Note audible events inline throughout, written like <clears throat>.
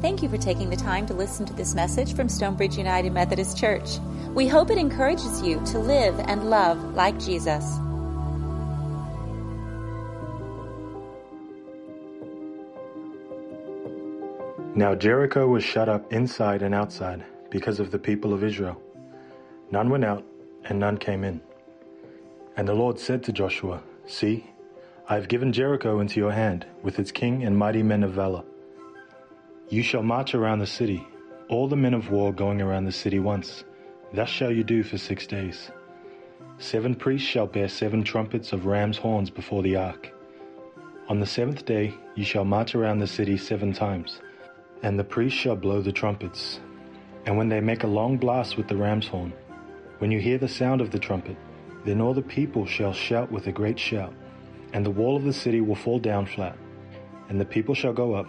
Thank you for taking the time to listen to this message from Stonebridge United Methodist Church. We hope it encourages you to live and love like Jesus. Now Jericho was shut up inside and outside because of the people of Israel. None went out and none came in. And the Lord said to Joshua, See, I have given Jericho into your hand with its king and mighty men of valor. You shall march around the city, all the men of war going around the city once. Thus shall you do for six days. Seven priests shall bear seven trumpets of ram's horns before the ark. On the seventh day you shall march around the city seven times, and the priests shall blow the trumpets. And when they make a long blast with the ram's horn, when you hear the sound of the trumpet, then all the people shall shout with a great shout, and the wall of the city will fall down flat, and the people shall go up,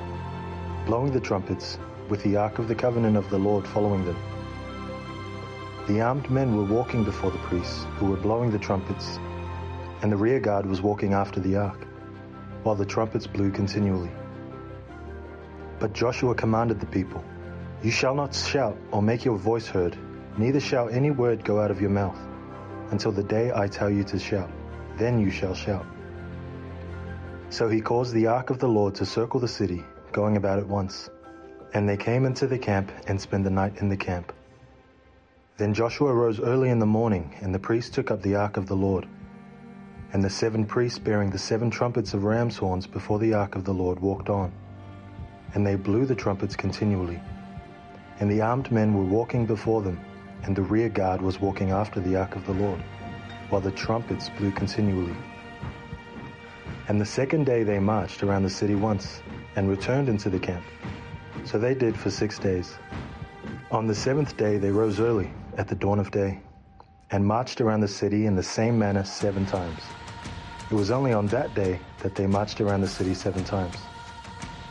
blowing the trumpets, with the ark of the covenant of the Lord following them. The armed men were walking before the priests, who were blowing the trumpets, and the rear guard was walking after the ark, while the trumpets blew continually. But Joshua commanded the people, You shall not shout or make your voice heard, neither shall any word go out of your mouth, until the day I tell you to shout. Then you shall shout. So he caused the ark of the Lord to circle the city, going about at once. And they came into the camp and spent the night in the camp. Then Joshua rose early in the morning, and the priests took up the ark of the Lord. And the seven priests bearing the seven trumpets of ram's horns before the ark of the Lord walked on. And they blew the trumpets continually. And the armed men were walking before them, and the rear guard was walking after the ark of the Lord, while the trumpets blew continually. And the second day they marched around the city once, and returned into the camp. So they did for six days. On the seventh day they rose early, at the dawn of day, and marched around the city in the same manner seven times. It was only on that day that they marched around the city seven times.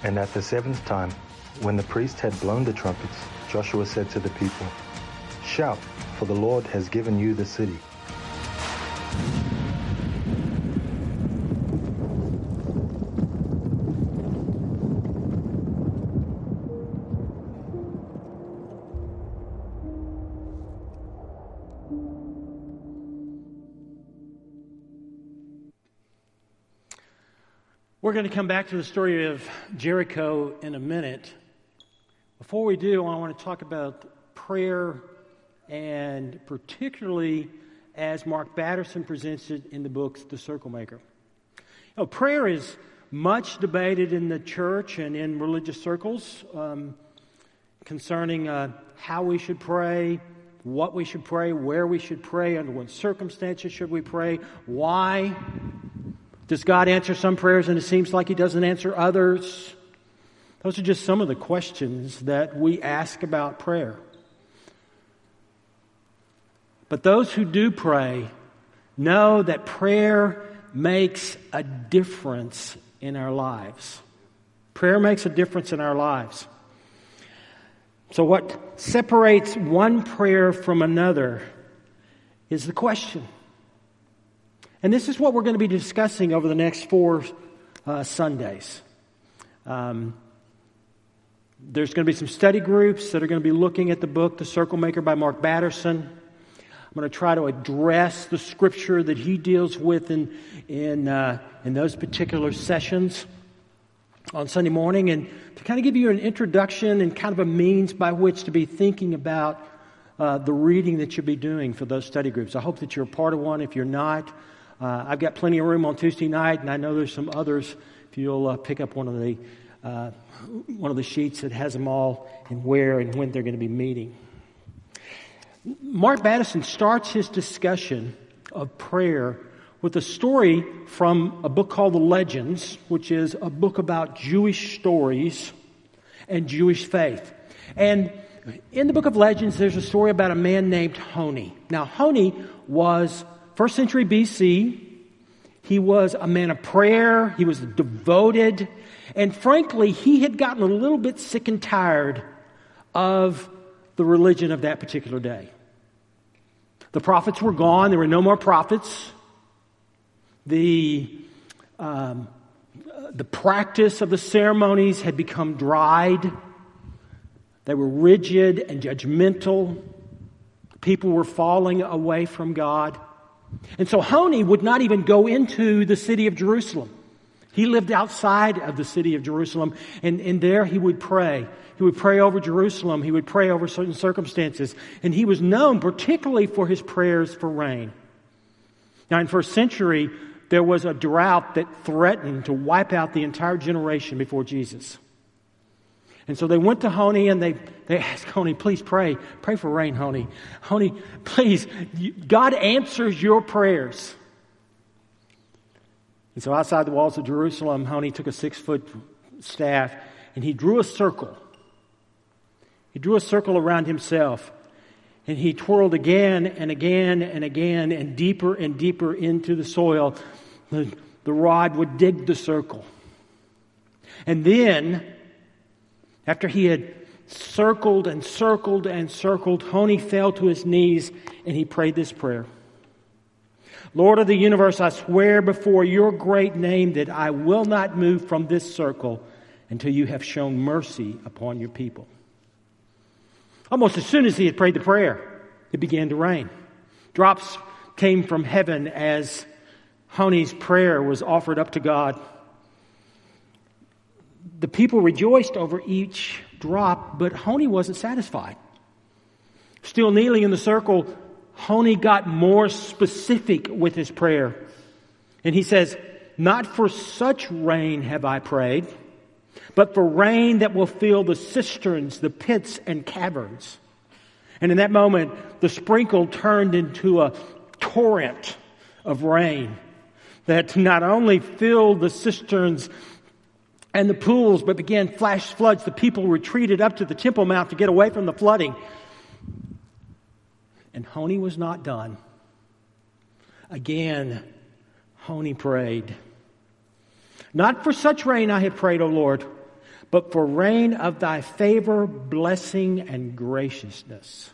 And at the seventh time, when the priest had blown the trumpets, Joshua said to the people, Shout, for the Lord has given you the city. We're going to come back to the story of Jericho in a minute. Before we do, I want to talk about prayer and particularly as Mark Batterson presents it in the book The Circle Maker. You know, prayer is much debated in the church and in religious circles um, concerning uh, how we should pray, what we should pray, where we should pray, under what circumstances should we pray, why does God answer some prayers and it seems like He doesn't answer others? Those are just some of the questions that we ask about prayer. But those who do pray know that prayer makes a difference in our lives. Prayer makes a difference in our lives. So, what separates one prayer from another is the question and this is what we're going to be discussing over the next four uh, Sundays. Um, there's going to be some study groups that are going to be looking at the book, The Circle Maker by Mark Batterson. I'm going to try to address the scripture that he deals with in, in, uh, in those particular sessions on Sunday morning and to kind of give you an introduction and kind of a means by which to be thinking about uh, the reading that you'll be doing for those study groups. I hope that you're a part of one. If you're not, uh, I've got plenty of room on Tuesday night, and I know there's some others. If you'll uh, pick up one of the uh, one of the sheets that has them all and where and when they're going to be meeting. Mark Batterson starts his discussion of prayer with a story from a book called The Legends, which is a book about Jewish stories and Jewish faith. And in the book of Legends, there's a story about a man named Honi. Now, Honi was first century BC. He was a man of prayer. He was devoted. And frankly, he had gotten a little bit sick and tired of the religion of that particular day. The prophets were gone, there were no more prophets. The, um, the practice of the ceremonies had become dried, they were rigid and judgmental. People were falling away from God. And so Honi would not even go into the city of Jerusalem. He lived outside of the city of Jerusalem, and, and there he would pray. He would pray over Jerusalem. He would pray over certain circumstances. And he was known particularly for his prayers for rain. Now, in first century, there was a drought that threatened to wipe out the entire generation before Jesus. And so they went to Honi and they, they asked Honi, please pray. Pray for rain, Honi. Honi, please, God answers your prayers. And so outside the walls of Jerusalem, Honi took a six foot staff and he drew a circle. He drew a circle around himself and he twirled again and again and again and deeper and deeper into the soil. The, the rod would dig the circle. And then, after he had circled and circled and circled, Honi fell to his knees and he prayed this prayer. Lord of the universe, I swear before your great name that I will not move from this circle until you have shown mercy upon your people. Almost as soon as he had prayed the prayer, it began to rain. Drops came from heaven as Honi's prayer was offered up to God. The people rejoiced over each drop, but Honi wasn't satisfied. Still kneeling in the circle, Honi got more specific with his prayer. And he says, Not for such rain have I prayed, but for rain that will fill the cisterns, the pits, and caverns. And in that moment, the sprinkle turned into a torrent of rain that not only filled the cisterns and the pools, but began flash floods. The people retreated up to the Temple Mount to get away from the flooding. And Honi was not done. Again, Honi prayed. Not for such rain I have prayed, O Lord, but for rain of thy favor, blessing, and graciousness.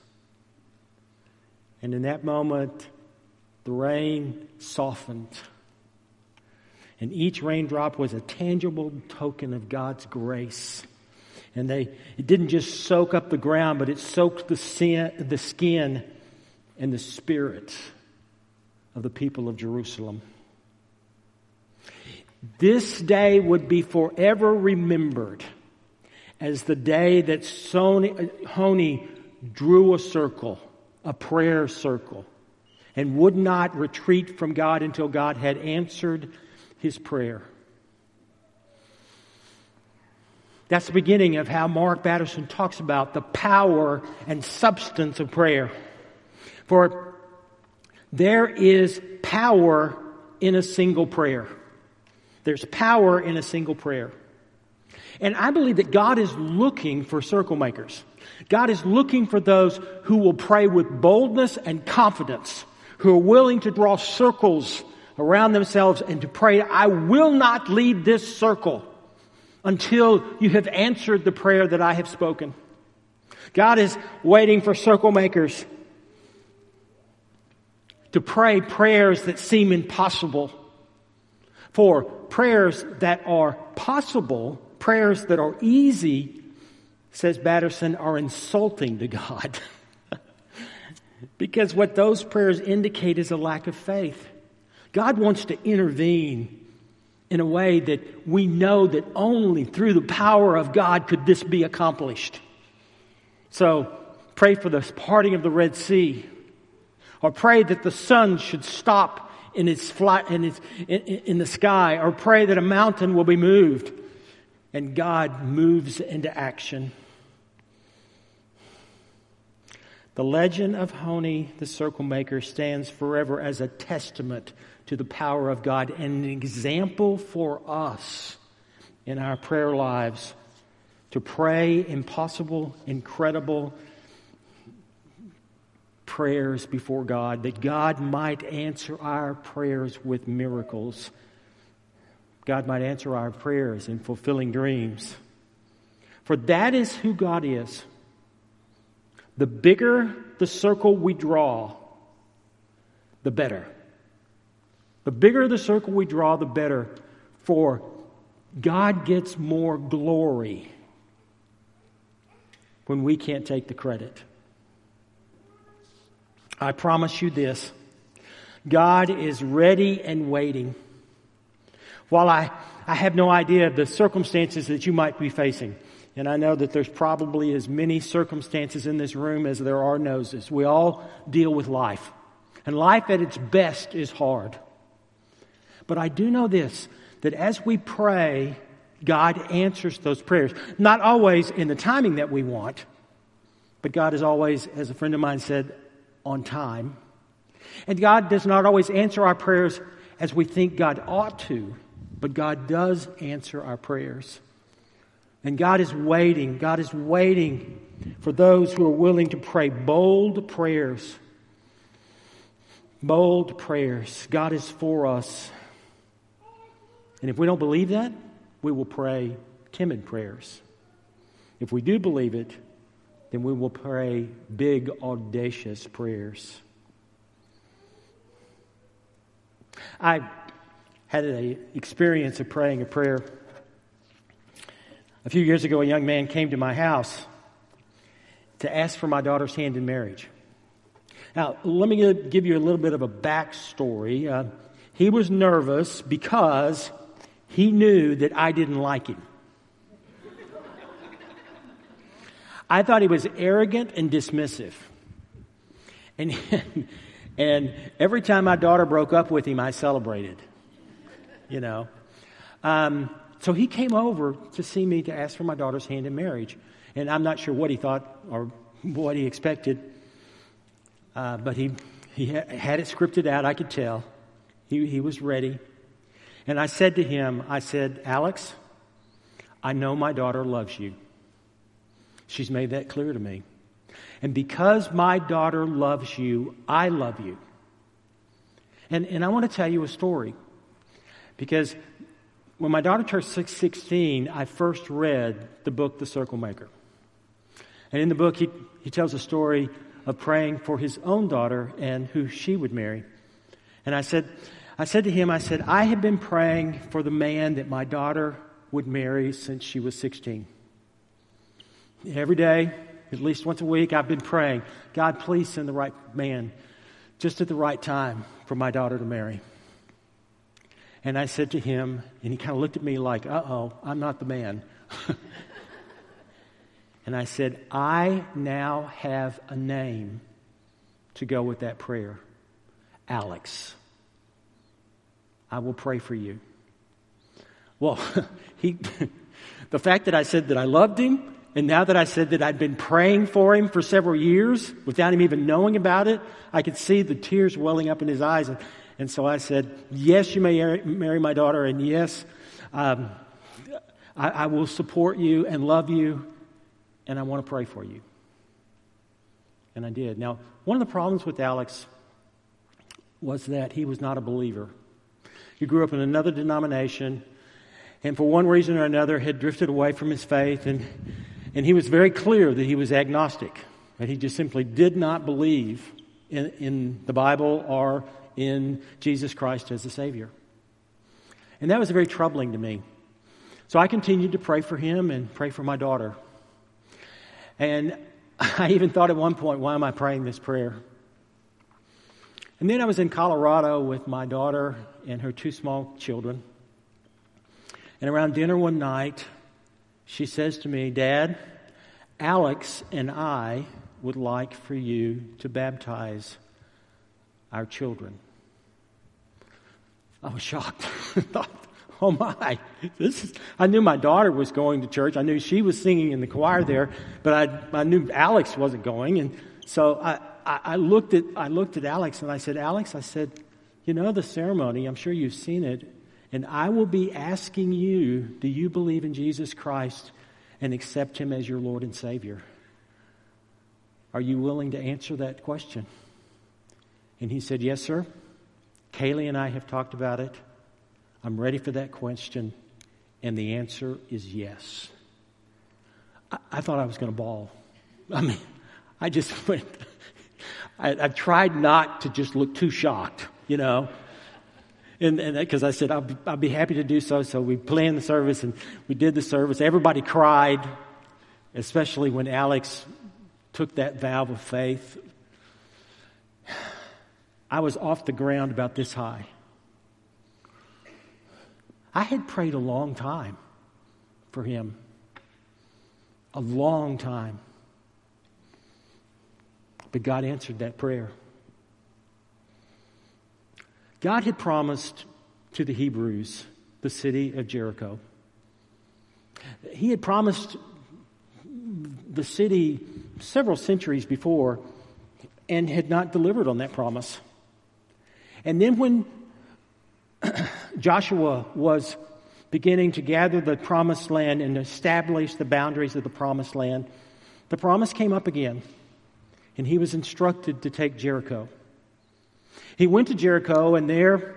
And in that moment, the rain softened. And each raindrop was a tangible token of God's grace. And they, it didn't just soak up the ground, but it soaked the, sin, the skin and the spirit of the people of Jerusalem. This day would be forever remembered as the day that Honi drew a circle, a prayer circle, and would not retreat from God until God had answered his prayer. That's the beginning of how Mark Batterson talks about the power and substance of prayer. For there is power in a single prayer. There's power in a single prayer. And I believe that God is looking for circle makers. God is looking for those who will pray with boldness and confidence, who are willing to draw circles around themselves and to pray, I will not leave this circle until you have answered the prayer that I have spoken. God is waiting for circle makers to pray prayers that seem impossible. For prayers that are possible, prayers that are easy, says Batterson, are insulting to God. <laughs> because what those prayers indicate is a lack of faith. God wants to intervene in a way that we know that only through the power of God could this be accomplished. So pray for the parting of the Red Sea or pray that the sun should stop in its flight in, its, in, in the sky, or pray that a mountain will be moved. And God moves into action. The legend of Honi the circle maker stands forever as a testament to the power of God and an example for us in our prayer lives to pray impossible, incredible prayers before God, that God might answer our prayers with miracles. God might answer our prayers in fulfilling dreams. For that is who God is. The bigger the circle we draw, the better. The bigger the circle we draw, the better. For God gets more glory when we can't take the credit. I promise you this God is ready and waiting. While I, I have no idea of the circumstances that you might be facing, and I know that there's probably as many circumstances in this room as there are noses. We all deal with life. And life at its best is hard. But I do know this that as we pray, God answers those prayers. Not always in the timing that we want, but God is always, as a friend of mine said, on time. And God does not always answer our prayers as we think God ought to, but God does answer our prayers. And God is waiting. God is waiting for those who are willing to pray bold prayers. Bold prayers. God is for us. And if we don't believe that, we will pray timid prayers. If we do believe it, then we will pray big, audacious prayers. I had an experience of praying a prayer. A few years ago, a young man came to my house to ask for my daughter's hand in marriage. Now, let me give you a little bit of a backstory. Uh, he was nervous because he knew that I didn't like him. I thought he was arrogant and dismissive. And, <laughs> and every time my daughter broke up with him, I celebrated. You know. Um, so he came over to see me to ask for my daughter's hand in marriage. And I'm not sure what he thought or what he expected, uh, but he, he had it scripted out, I could tell. He, he was ready. And I said to him, I said, Alex, I know my daughter loves you. She's made that clear to me. And because my daughter loves you, I love you. And, and I want to tell you a story. Because when my daughter turned 16, I first read the book, The Circle Maker. And in the book, he, he tells a story of praying for his own daughter and who she would marry. And I said, I said to him, I said, I have been praying for the man that my daughter would marry since she was 16. Every day, at least once a week, I've been praying, God, please send the right man just at the right time for my daughter to marry. And I said to him, and he kind of looked at me like, uh oh, I'm not the man. <laughs> and I said, I now have a name to go with that prayer Alex. I will pray for you. Well, <laughs> he, <laughs> the fact that I said that I loved him, and now that I said that I'd been praying for him for several years without him even knowing about it, I could see the tears welling up in his eyes. And, and so I said, Yes, you may marry my daughter, and yes, um, I, I will support you and love you, and I want to pray for you. And I did. Now, one of the problems with Alex was that he was not a believer. He grew up in another denomination, and for one reason or another had drifted away from his faith, and, and he was very clear that he was agnostic, that he just simply did not believe in, in the Bible or in Jesus Christ as a Savior. And that was very troubling to me. So I continued to pray for him and pray for my daughter. And <laughs> I even thought at one point, why am I praying this prayer? And then I was in Colorado with my daughter and her two small children. And around dinner one night, she says to me, Dad, Alex and I would like for you to baptize our children. I was shocked. I <laughs> thought, oh my, this is, I knew my daughter was going to church. I knew she was singing in the choir there, but I, I knew Alex wasn't going. And so I, I, I looked at, I looked at Alex and I said, Alex, I said, you know the ceremony, I'm sure you've seen it, and I will be asking you, do you believe in Jesus Christ and accept Him as your Lord and Savior? Are you willing to answer that question? And he said, Yes, sir. Kaylee and I have talked about it. I'm ready for that question. And the answer is yes. I, I thought I was going to bawl. I mean, I just <laughs> went, I, I tried not to just look too shocked, you know. And because I said, I'll be, I'll be happy to do so. So we planned the service and we did the service. Everybody cried, especially when Alex took that vow of faith. I was off the ground about this high. I had prayed a long time for him. A long time. But God answered that prayer. God had promised to the Hebrews the city of Jericho. He had promised the city several centuries before and had not delivered on that promise. And then when <clears throat> Joshua was beginning to gather the promised land and establish the boundaries of the promised land, the promise came up again, and he was instructed to take Jericho. He went to Jericho, and there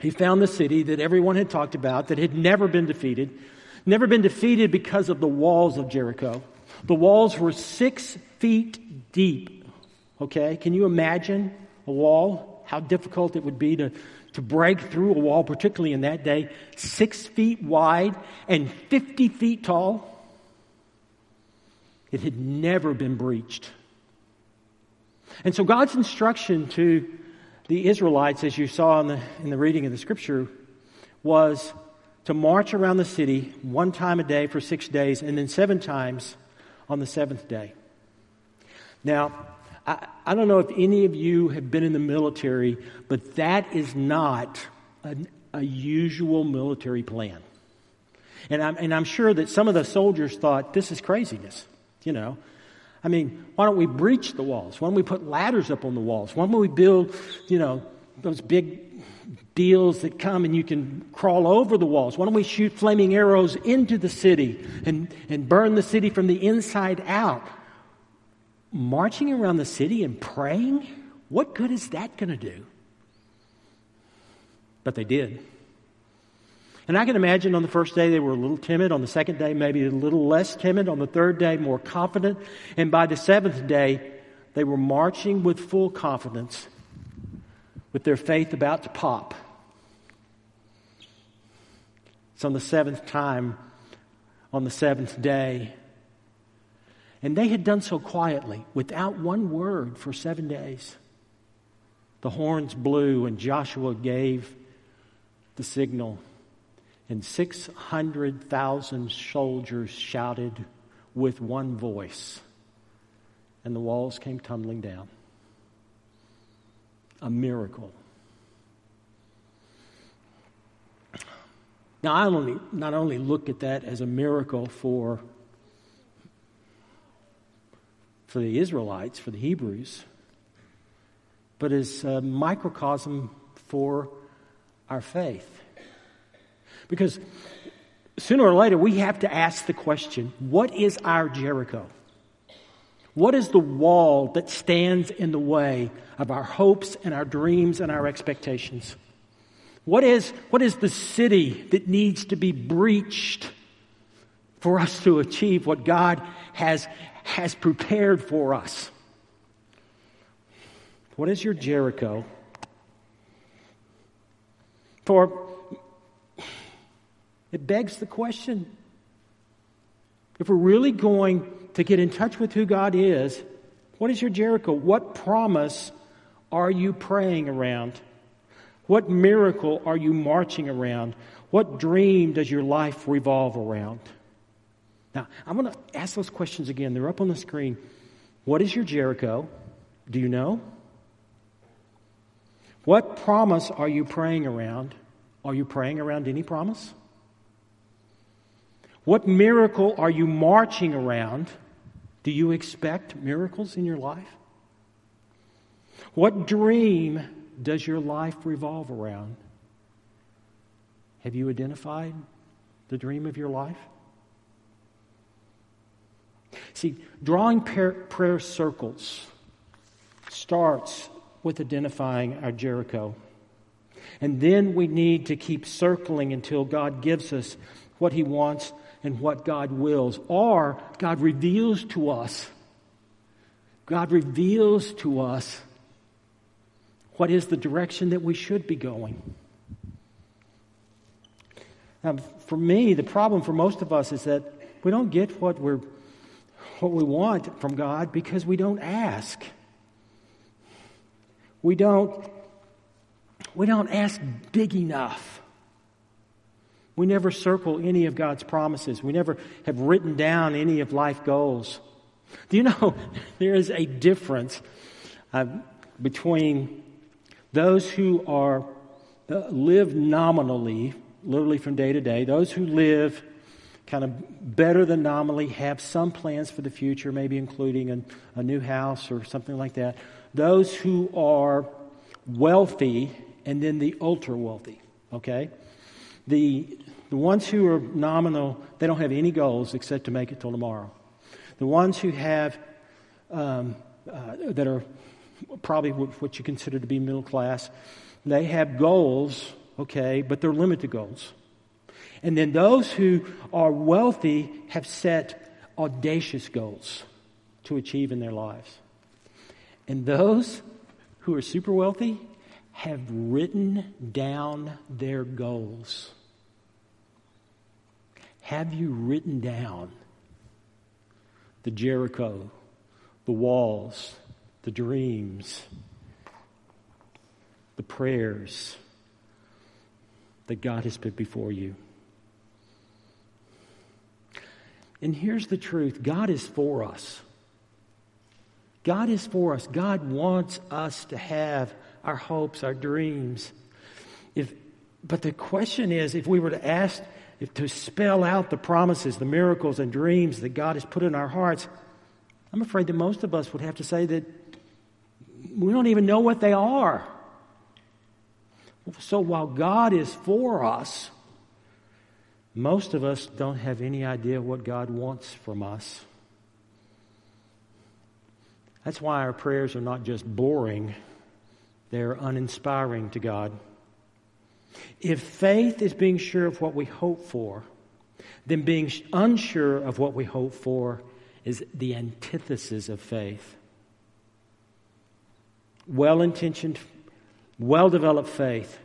he found the city that everyone had talked about that had never been defeated, never been defeated because of the walls of Jericho. The walls were six feet deep. Okay, can you imagine a wall how difficult it would be to, to break through a wall, particularly in that day, six feet wide and 50 feet tall. It had never been breached. And so God's instruction to the Israelites, as you saw in the, in the reading of the scripture, was to march around the city one time a day for six days and then seven times on the seventh day. Now, I, I don't know if any of you have been in the military, but that is not an, a usual military plan. And I'm, and I'm sure that some of the soldiers thought, this is craziness, you know. I mean, why don't we breach the walls? Why don't we put ladders up on the walls? Why don't we build, you know, those big deals that come and you can crawl over the walls? Why don't we shoot flaming arrows into the city and, and burn the city from the inside out? marching around the city and praying, what good is that going to do? But they did. And I can imagine on the first day they were a little timid. On the second day, maybe a little less timid. On the third day, more confident. And by the seventh day, they were marching with full confidence, with their faith about to pop. It's on the seventh time, on the seventh day, and they had done so quietly, without one word, for seven days. The horns blew, and Joshua gave the signal, and 600,000 soldiers shouted with one voice, and the walls came tumbling down. A miracle. Now, I only, not only look at that as a miracle for for the Israelites, for the Hebrews, but as a microcosm for our faith. Because sooner or later we have to ask the question what is our Jericho? What is the wall that stands in the way of our hopes and our dreams and our expectations? What is, what is the city that needs to be breached for us to achieve what God has, has prepared for us. What is your Jericho? For it begs the question if we're really going to get in touch with who God is, what is your Jericho? What promise are you praying around? What miracle are you marching around? What dream does your life revolve around? Now, I'm going to ask those questions again. They're up on the screen. What is your Jericho? Do you know? What promise are you praying around? Are you praying around any promise? What miracle are you marching around? Do you expect miracles in your life? What dream does your life revolve around? Have you identified the dream of your life? See, drawing prayer, circles starts with identifying our Jericho. And then we need to keep circling until God gives us what He wants and what God wills. Or God reveals to us, God reveals to us what is the direction that we should be going. Now, for me, the problem for most of us is that we don't get what we're what we want from God because we don't ask. We don't we don't ask big enough. We never circle any of God's promises. We never have written down any of life goals. Do you know <laughs> there is a difference uh, between those who are uh, live nominally, literally from day to day, those who live kind of better than nominally, have some plans for the future, maybe including a, a new house or something like that. Those who are wealthy and then the ultra wealthy, okay? The, the ones who are nominal, they don't have any goals except to make it till tomorrow. The ones who have, um, uh, that are probably what you consider to be middle class, they have goals, okay, but they're limited goals. And then those who are wealthy have set audacious goals to achieve in their lives. And those who are super wealthy have written down their goals. Have you written down the Jericho, the walls, the dreams, the prayers that God has put before you? And here's the truth God is for us. God is for us. God wants us to have our hopes, our dreams. If, but the question is if we were to ask if, to spell out the promises, the miracles, and dreams that God has put in our hearts, I'm afraid that most of us would have to say that we don't even know what they are. So while God is for us, most of us don't have any idea what God wants from us. That's why our prayers are not just boring, they're uninspiring to God. If faith is being sure of what we hope for, then being unsure of what we hope for is the antithesis of faith. Well intentioned, well developed faith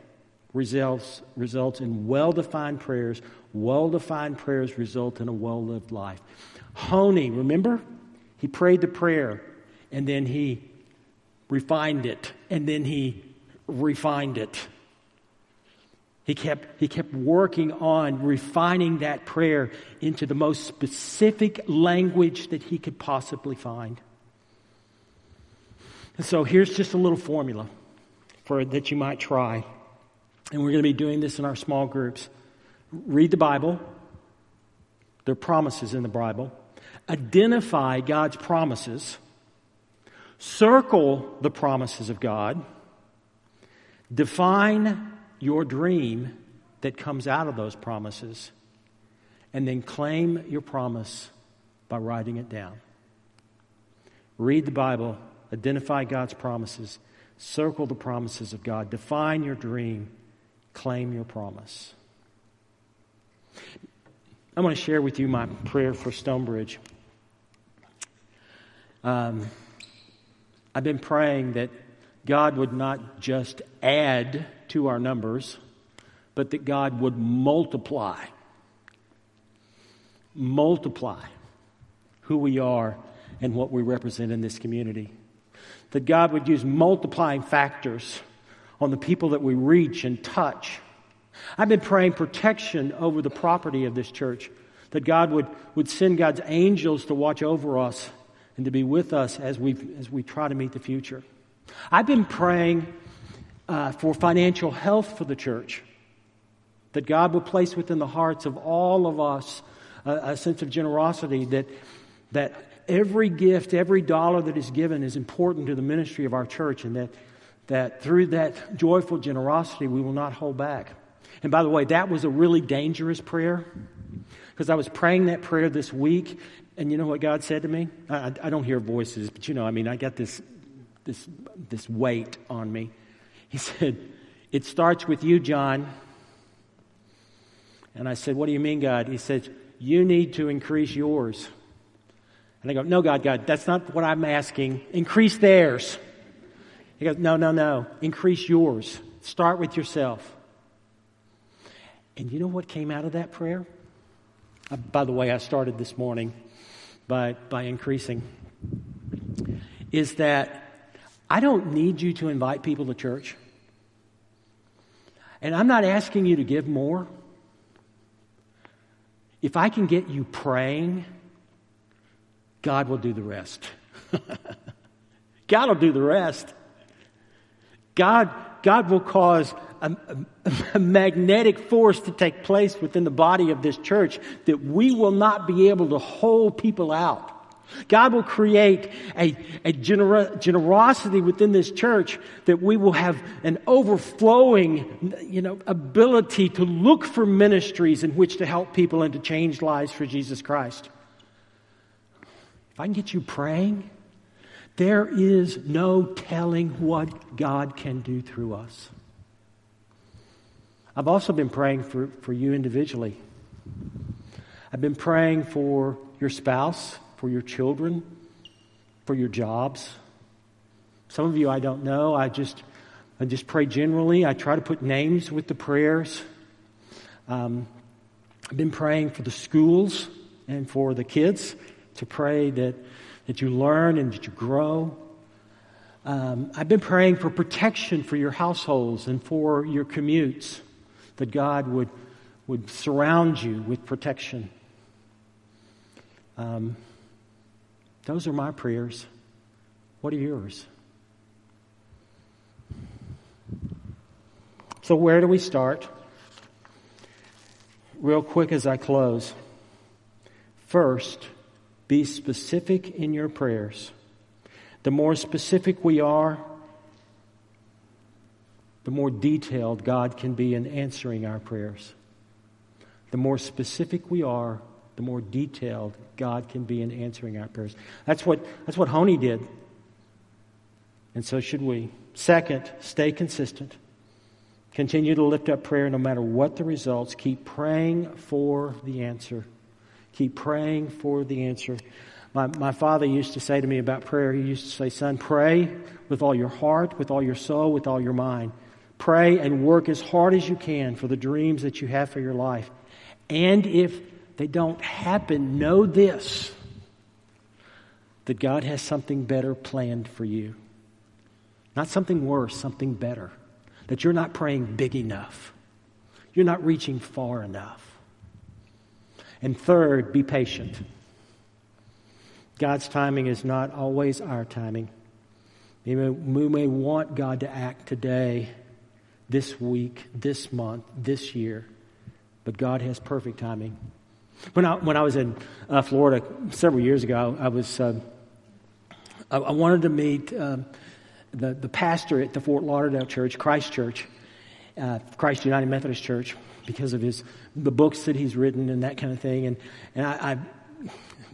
results, results in well defined prayers. Well defined prayers result in a well lived life. Honi, remember? He prayed the prayer and then he refined it, and then he refined it. He kept, he kept working on refining that prayer into the most specific language that he could possibly find. And so here's just a little formula for that you might try. And we're going to be doing this in our small groups. Read the Bible. There are promises in the Bible. Identify God's promises Circle the promises of God. Define your dream that comes out of those promises. And then claim your promise by writing it down. Read the Bible, identify God's promises, circle the promises of God, define your dream, claim your promise. I want to share with you my prayer for Stonebridge. Um, I've been praying that God would not just add to our numbers, but that God would multiply. Multiply who we are and what we represent in this community. That God would use multiplying factors on the people that we reach and touch. I've been praying protection over the property of this church, that God would, would send God's angels to watch over us and to be with us as we, as we try to meet the future. I've been praying uh, for financial health for the church, that God will place within the hearts of all of us a, a sense of generosity, that, that every gift, every dollar that is given is important to the ministry of our church, and that, that through that joyful generosity, we will not hold back. And by the way, that was a really dangerous prayer because I was praying that prayer this week And you know what God said to me? I, I don't hear voices, but you know, I mean, I got this, this, this weight on me. He <laughs> said, It starts with you, John. And I said, What do you mean, God? He said, You need to increase yours. And I go, No, God, God, that's not what I'm asking. Increase theirs. He goes, No, no, no. Increase yours. Start with yourself. And you know what came out of that prayer? Uh, by the way, I started this morning by, by increasing. Is that I don't need you to invite people to church. And I'm not asking you to give more. If I can get you praying, God will do the rest. <laughs> God will do the rest. God, God will cause a, a, a, magnetic force to take place within the body of this church that we will not be able to hold people out. God will create a, a gener- generosity within this church that we will have an overflowing, you know, ability to look for ministries in which to help people and to change lives for Jesus Christ. If I can get you praying, there is no telling what God can do through us. I've also been praying for, for you individually. I've been praying for your spouse for your children, for your jobs. Some of you I don't know. I just, I just pray generally. I try to put names with the prayers. Um, I've been praying for the schools and for the kids to pray that, that you learn and that you grow. Um, I've been praying for protection for your households and for your commutes, that God would, would surround you with protection. Um, those are my prayers. What are yours? So, where do we start? Real quick as I close. First, be specific in your prayers. The more specific we are, the more detailed God can be in answering our prayers. The more specific we are, the more detailed God can be in answering our prayers. That's what, that's what Honi did. And so should we. Second, stay consistent. Continue to lift up prayer no matter what the results. Keep praying for the answer. Keep praying for the answer. My, my father used to say to me about prayer, he used to say, Son, pray with all your heart, with all your soul, with all your mind. Pray and work as hard as you can for the dreams that you have for your life. And if they don't happen, know this that God has something better planned for you. Not something worse, something better. That you're not praying big enough, you're not reaching far enough. And third, be patient. God's timing is not always our timing. We may, we may want God to act today, this week, this month, this year, but God has perfect timing. When I, when I was in uh, Florida several years ago, I was uh, I, I, wanted to meet um, the the pastor at the Fort Lauderdale Church, Christ Church, uh, Christ United Methodist Church, because of his the books that he's written and that kind of thing. And and I, I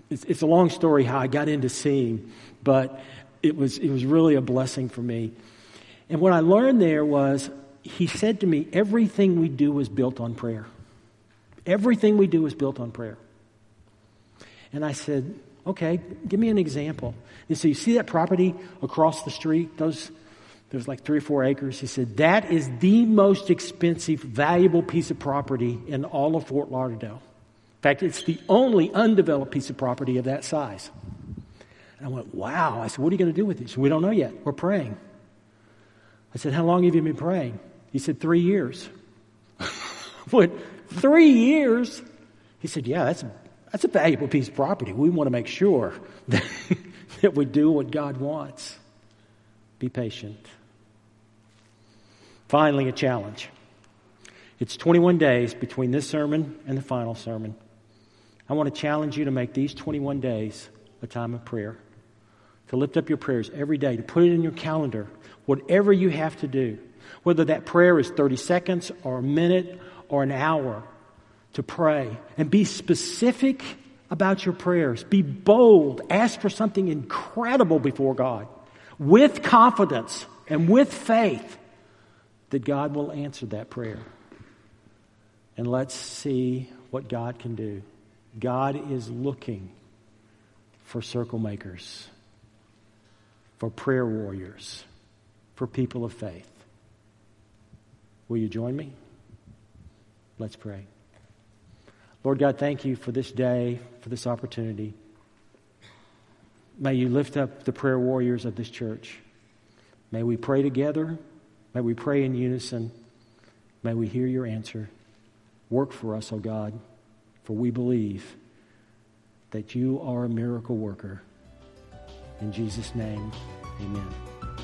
it's, it's a long story how I got into seeing, but it was it was really a blessing for me. And what I learned there was he said to me, everything we do is built on prayer. Everything we do is built on prayer. And I said, okay, give me an example. And so you see that property across the street? Those, there's like three or four acres. He said, that is the most expensive, valuable piece of property in all of Fort Lauderdale. In fact, it's the only undeveloped piece of property of that size. And I went, wow. I said, what are you going to do with it? He said, we don't know yet. We're praying. I said, how long have you been praying? He said, three years. <laughs> what? Three years? He said, Yeah, that's, that's a valuable piece of property. We want to make sure <laughs> that, that we do what God wants. Be patient. Finally, a challenge. It's 21 days between this sermon and the final sermon. I want to challenge you to make these 21 days a time of prayer, to lift up your prayers every day, to put it in your calendar, whatever you have to do, whether that prayer is 30 seconds or a minute or an hour to pray and be specific about your prayers. Be bold. Ask for something incredible before God with confidence and with faith that God will answer that prayer. And let's see what God can do. God is looking for circle makers, for prayer warriors, for people of faith. Will you join me? Let's pray. Lord God, thank you for this day, for this opportunity. May you lift up the prayer warriors of this church. May we pray together. May we pray in unison. May we hear your answer. Work for us, O oh God, for we believe that you are a miracle worker. In Jesus' name, amen.